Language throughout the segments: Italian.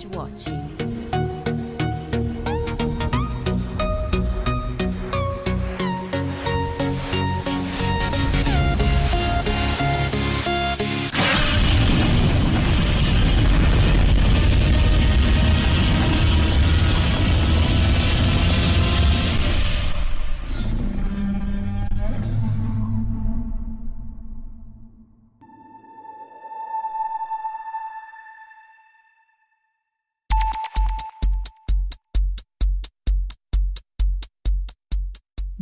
Binge watching.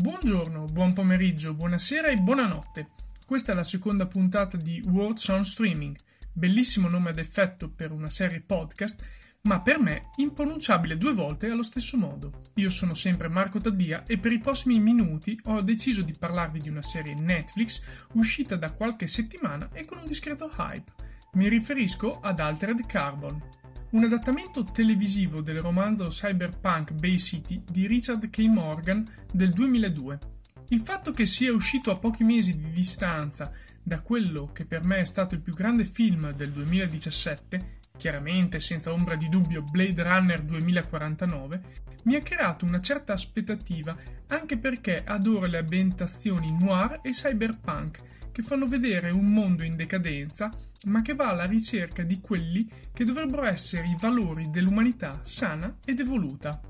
Buongiorno, buon pomeriggio, buonasera e buonanotte. Questa è la seconda puntata di World Sound Streaming, bellissimo nome ad effetto per una serie podcast, ma per me impronunciabile due volte allo stesso modo. Io sono sempre Marco Taddia e per i prossimi minuti ho deciso di parlarvi di una serie Netflix uscita da qualche settimana e con un discreto hype. Mi riferisco ad Altered Carbon, un adattamento televisivo del romanzo cyberpunk Bay City di Richard K. Morgan del 2002. Il fatto che sia uscito a pochi mesi di distanza da quello che per me è stato il più grande film del 2017, chiaramente senza ombra di dubbio Blade Runner 2049, mi ha creato una certa aspettativa anche perché adoro le ambientazioni noir e cyberpunk che fanno vedere un mondo in decadenza ma che va alla ricerca di quelli che dovrebbero essere i valori dell'umanità sana ed evoluta.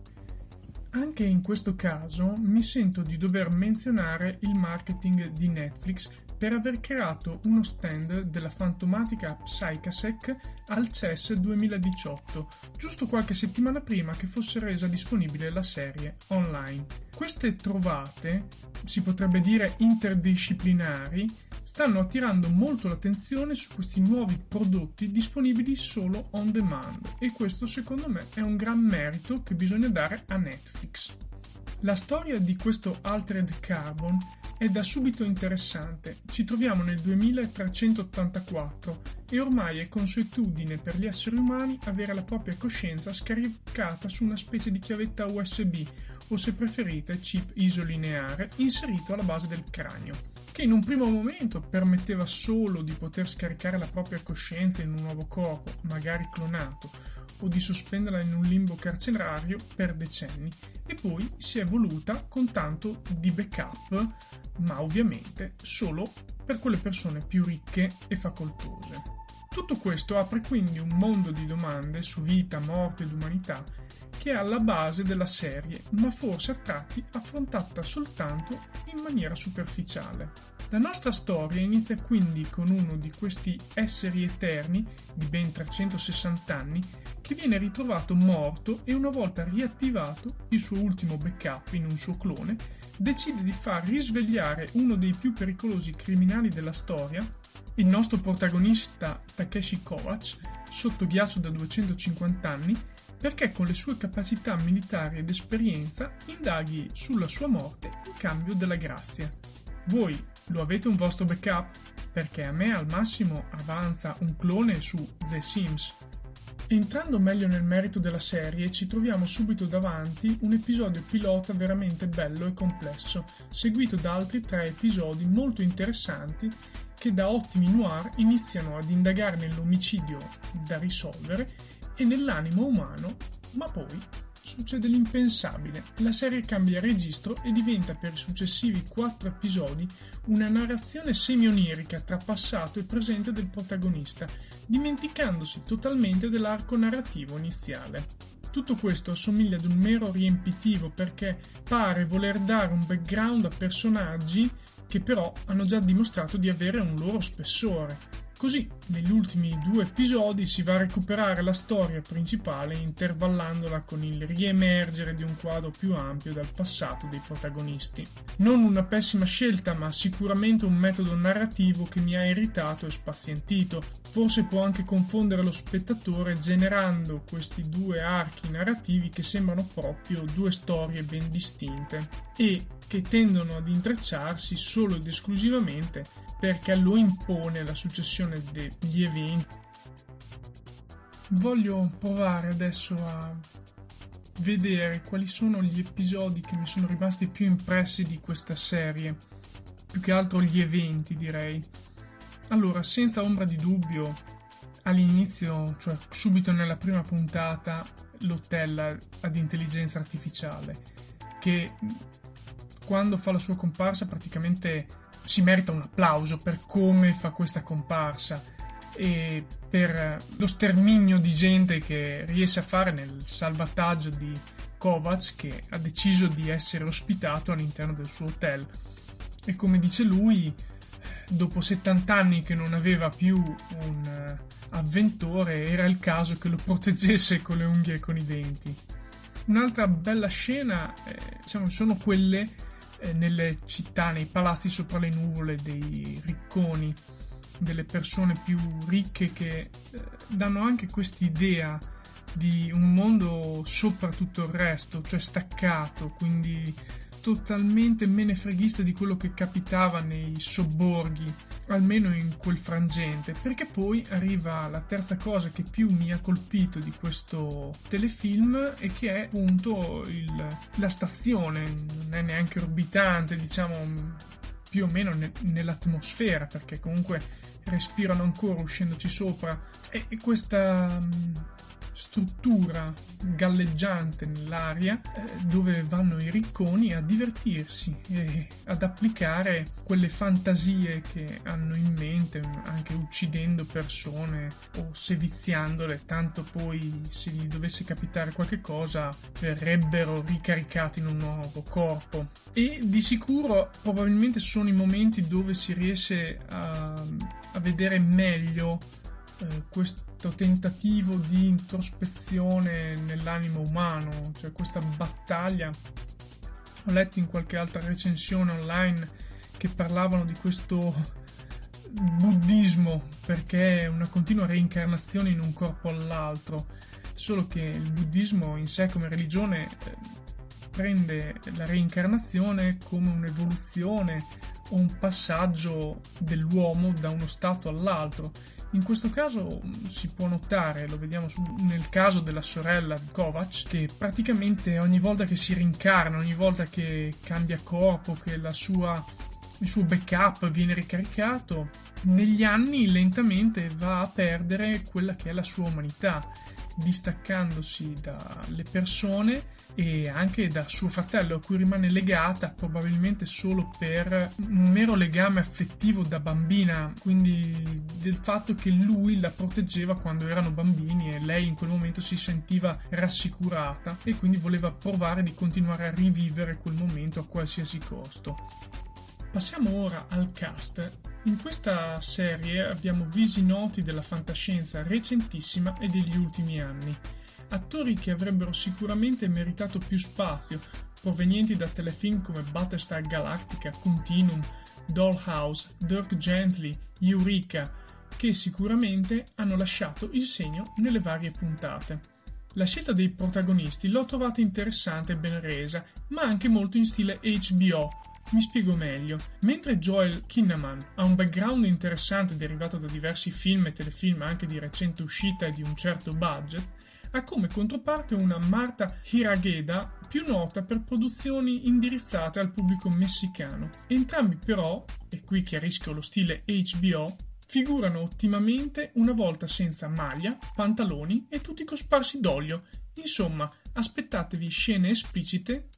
Anche in questo caso mi sento di dover menzionare il marketing di Netflix per aver creato uno stand della fantomatica Psychasec al CES 2018, giusto qualche settimana prima che fosse resa disponibile la serie online. Queste trovate, si potrebbe dire interdisciplinari, stanno attirando molto l'attenzione su questi nuovi prodotti disponibili solo on demand e questo secondo me è un gran merito che bisogna dare a Netflix. La storia di questo Altered Carbon è da subito interessante. Ci troviamo nel 2384 e ormai è consuetudine per gli esseri umani avere la propria coscienza scaricata su una specie di chiavetta USB o se preferite chip isolineare inserito alla base del cranio che in un primo momento permetteva solo di poter scaricare la propria coscienza in un nuovo corpo, magari clonato, o di sospenderla in un limbo carcerario per decenni, e poi si è evoluta con tanto di backup, ma ovviamente solo per quelle persone più ricche e facoltose. Tutto questo apre quindi un mondo di domande su vita, morte ed umanità che è alla base della serie, ma forse a tratti affrontata soltanto in maniera superficiale. La nostra storia inizia quindi con uno di questi esseri eterni, di ben 360 anni, che viene ritrovato morto e una volta riattivato il suo ultimo backup in un suo clone, decide di far risvegliare uno dei più pericolosi criminali della storia, il nostro protagonista Takeshi Kovacs, sotto ghiaccio da 250 anni, perché con le sue capacità militari ed esperienza indaghi sulla sua morte in cambio della grazia. Voi lo avete un vostro backup? perché a me al massimo avanza un clone su The Sims. Entrando meglio nel merito della serie, ci troviamo subito davanti un episodio pilota veramente bello e complesso, seguito da altri tre episodi molto interessanti che da ottimi noir iniziano ad indagare nell'omicidio da risolvere e nell'animo umano, ma poi succede l'impensabile. La serie cambia registro e diventa per i successivi quattro episodi una narrazione semi-onirica tra passato e presente del protagonista, dimenticandosi totalmente dell'arco narrativo iniziale. Tutto questo assomiglia ad un mero riempitivo perché pare voler dare un background a personaggi che però hanno già dimostrato di avere un loro spessore. Così, negli ultimi due episodi si va a recuperare la storia principale intervallandola con il riemergere di un quadro più ampio dal passato dei protagonisti. Non una pessima scelta, ma sicuramente un metodo narrativo che mi ha irritato e spazientito. Forse può anche confondere lo spettatore generando questi due archi narrativi che sembrano proprio due storie ben distinte e che tendono ad intrecciarsi solo ed esclusivamente perché lo impone la successione degli eventi. Voglio provare adesso a vedere quali sono gli episodi che mi sono rimasti più impressi di questa serie, più che altro gli eventi direi. Allora, senza ombra di dubbio, all'inizio, cioè subito nella prima puntata, l'hotel ad intelligenza artificiale, che quando fa la sua comparsa praticamente si merita un applauso per come fa questa comparsa e per lo sterminio di gente che riesce a fare nel salvataggio di Kovacs che ha deciso di essere ospitato all'interno del suo hotel. E come dice lui, dopo 70 anni che non aveva più un eh, avventore, era il caso che lo proteggesse con le unghie e con i denti. Un'altra bella scena eh, diciamo, sono quelle eh, nelle città, nei palazzi sopra le nuvole dei ricconi, delle persone più ricche che eh, danno anche quest'idea di un mondo sopra tutto il resto, cioè staccato, quindi totalmente menefreghista di quello che capitava nei sobborghi, almeno in quel frangente, perché poi arriva la terza cosa che più mi ha colpito di questo telefilm e che è appunto il, la stazione, non è neanche orbitante, diciamo più o meno ne, nell'atmosfera, perché comunque respirano ancora uscendoci sopra. E, e questa struttura galleggiante nell'aria eh, dove vanno i ricconi a divertirsi e ad applicare quelle fantasie che hanno in mente anche uccidendo persone o seviziandole tanto poi se gli dovesse capitare qualche cosa verrebbero ricaricati in un nuovo corpo. E di sicuro probabilmente sono i momenti dove si riesce a, a vedere meglio eh, questo tentativo di introspezione nell'animo umano, cioè questa battaglia. Ho letto in qualche altra recensione online che parlavano di questo buddismo perché è una continua reincarnazione in un corpo all'altro, solo che il buddismo in sé come religione eh, prende la reincarnazione come un'evoluzione un passaggio dell'uomo da uno stato all'altro. In questo caso mm, si può notare, lo vediamo nel caso della sorella Kovac, che praticamente ogni volta che si rincarna, ogni volta che cambia corpo, che sua, il suo backup viene ricaricato, negli anni lentamente va a perdere quella che è la sua umanità, distaccandosi dalle persone e anche da suo fratello a cui rimane legata probabilmente solo per un mero legame affettivo da bambina, quindi del fatto che lui la proteggeva quando erano bambini e lei in quel momento si sentiva rassicurata e quindi voleva provare di continuare a rivivere quel momento a qualsiasi costo. Passiamo ora al cast. In questa serie abbiamo visi noti della fantascienza recentissima e degli ultimi anni attori che avrebbero sicuramente meritato più spazio, provenienti da telefilm come Battlestar Galactica, Continuum, Dollhouse, Dirk Gently, Eureka, che sicuramente hanno lasciato il segno nelle varie puntate. La scelta dei protagonisti l'ho trovata interessante e ben resa, ma anche molto in stile HBO, Mi spiego meglio. Mentre Joel Kinnaman ha un background interessante derivato da diversi film e telefilm anche di recente uscita e di un certo budget, ha come controparte una Marta Hirageda più nota per produzioni indirizzate al pubblico messicano. Entrambi però, e qui chiarisco lo stile HBO, figurano ottimamente una volta senza maglia, pantaloni e tutti cosparsi d'olio. Insomma, aspettatevi scene esplicite.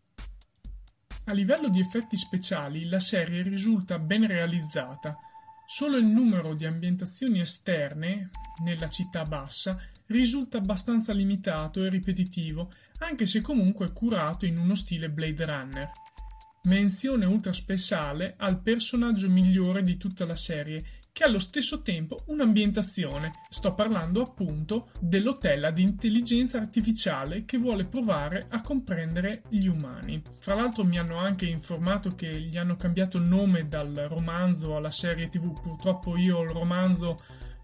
A livello di effetti speciali, la serie risulta ben realizzata. Solo il numero di ambientazioni esterne, nella città bassa, risulta abbastanza limitato e ripetitivo, anche se comunque curato in uno stile Blade Runner. Menzione ultra speciale al personaggio migliore di tutta la serie, che ha allo stesso tempo un'ambientazione. Sto parlando appunto dell'hotel ad intelligenza artificiale che vuole provare a comprendere gli umani. Fra l'altro mi hanno anche informato che gli hanno cambiato nome dal romanzo alla serie tv. Purtroppo io il romanzo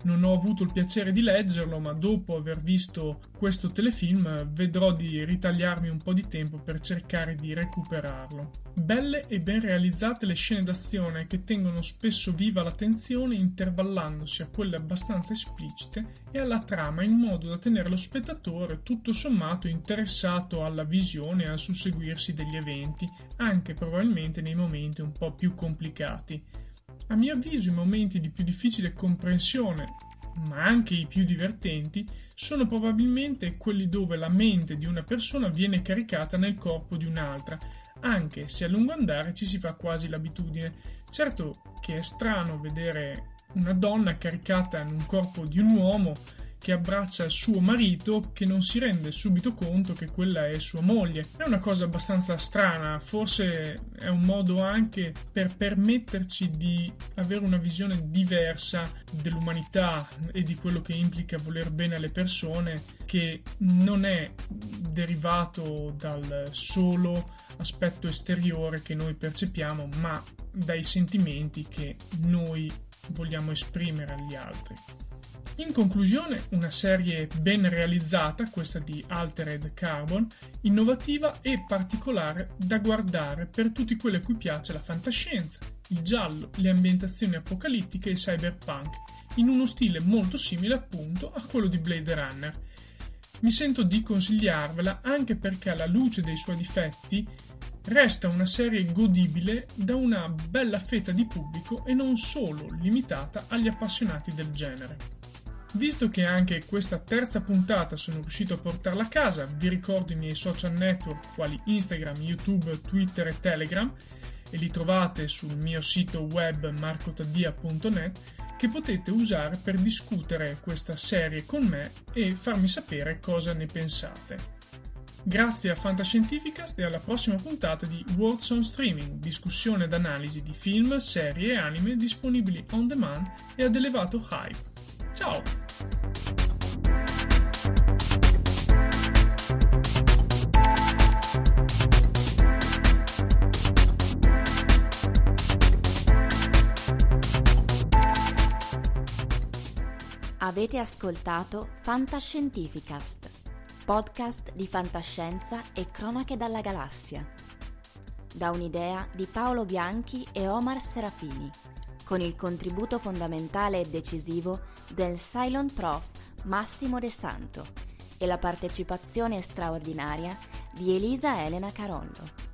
non ho avuto il piacere di leggerlo, ma dopo aver visto questo telefilm vedrò di ritagliarmi un po' di tempo per cercare di recuperarlo. Belle e ben realizzate le scene d'azione che tengono spesso viva l'attenzione intervallandosi a quelle abbastanza esplicite e alla trama in modo da tenere lo spettatore tutto sommato interessato alla visione e al susseguirsi degli eventi, anche probabilmente nei momenti un po' più complicati. A mio avviso i momenti di più difficile comprensione, ma anche i più divertenti, sono probabilmente quelli dove la mente di una persona viene caricata nel corpo di un'altra, anche se a lungo andare ci si fa quasi l'abitudine. Certo che è strano vedere una donna caricata in un corpo di un uomo che abbraccia suo marito che non si rende subito conto che quella è sua moglie. È una cosa abbastanza strana, forse è un modo anche per permetterci di avere una visione diversa dell'umanità e di quello che implica voler bene alle persone, che non è derivato dal solo aspetto esteriore che noi percepiamo, ma dai sentimenti che noi vogliamo esprimere agli altri. In conclusione, una serie ben realizzata, questa di Altered Carbon, innovativa e particolare da guardare per tutti quelli a cui piace la fantascienza, il giallo, le ambientazioni apocalittiche e cyberpunk, in uno stile molto simile appunto a quello di Blade Runner. Mi sento di consigliarvela anche perché alla luce dei suoi difetti resta una serie godibile da una bella fetta di pubblico e non solo limitata agli appassionati del genere. Visto che anche questa terza puntata sono riuscito a portarla a casa, vi ricordo i miei social network quali Instagram, YouTube, Twitter e Telegram e li trovate sul mio sito web marcotadia.net che potete usare per discutere questa serie con me e farmi sapere cosa ne pensate. Grazie a Fantascientificast e alla prossima puntata di Worlds on Streaming, discussione ed analisi di film, serie e anime disponibili on demand e ad elevato hype. Ciao! Avete ascoltato Fantascientificast, podcast di fantascienza e cronache dalla galassia. Da un'idea di Paolo Bianchi e Omar Serafini con il contributo fondamentale e decisivo del Cylon Prof. Massimo De Santo e la partecipazione straordinaria di Elisa Elena Carollo.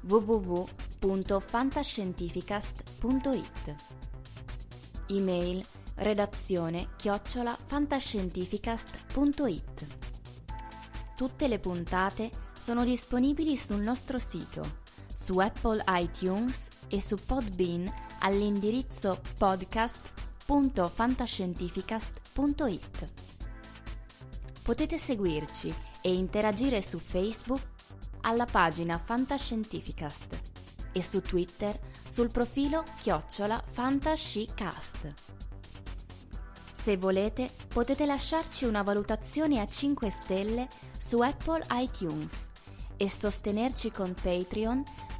www.fantascientificast.it Email redazione chiocciola fantascientificast.it Tutte le puntate sono disponibili sul nostro sito, su Apple iTunes e su Podbean all'indirizzo podcast.fantascientificast.it. Potete seguirci e interagire su Facebook alla pagina Fantascientificast e su Twitter sul profilo chiocciola Fantascicast. Se volete potete lasciarci una valutazione a 5 stelle su Apple iTunes e sostenerci con Patreon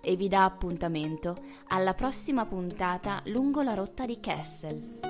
e vi dà appuntamento alla prossima puntata lungo la rotta di Kessel.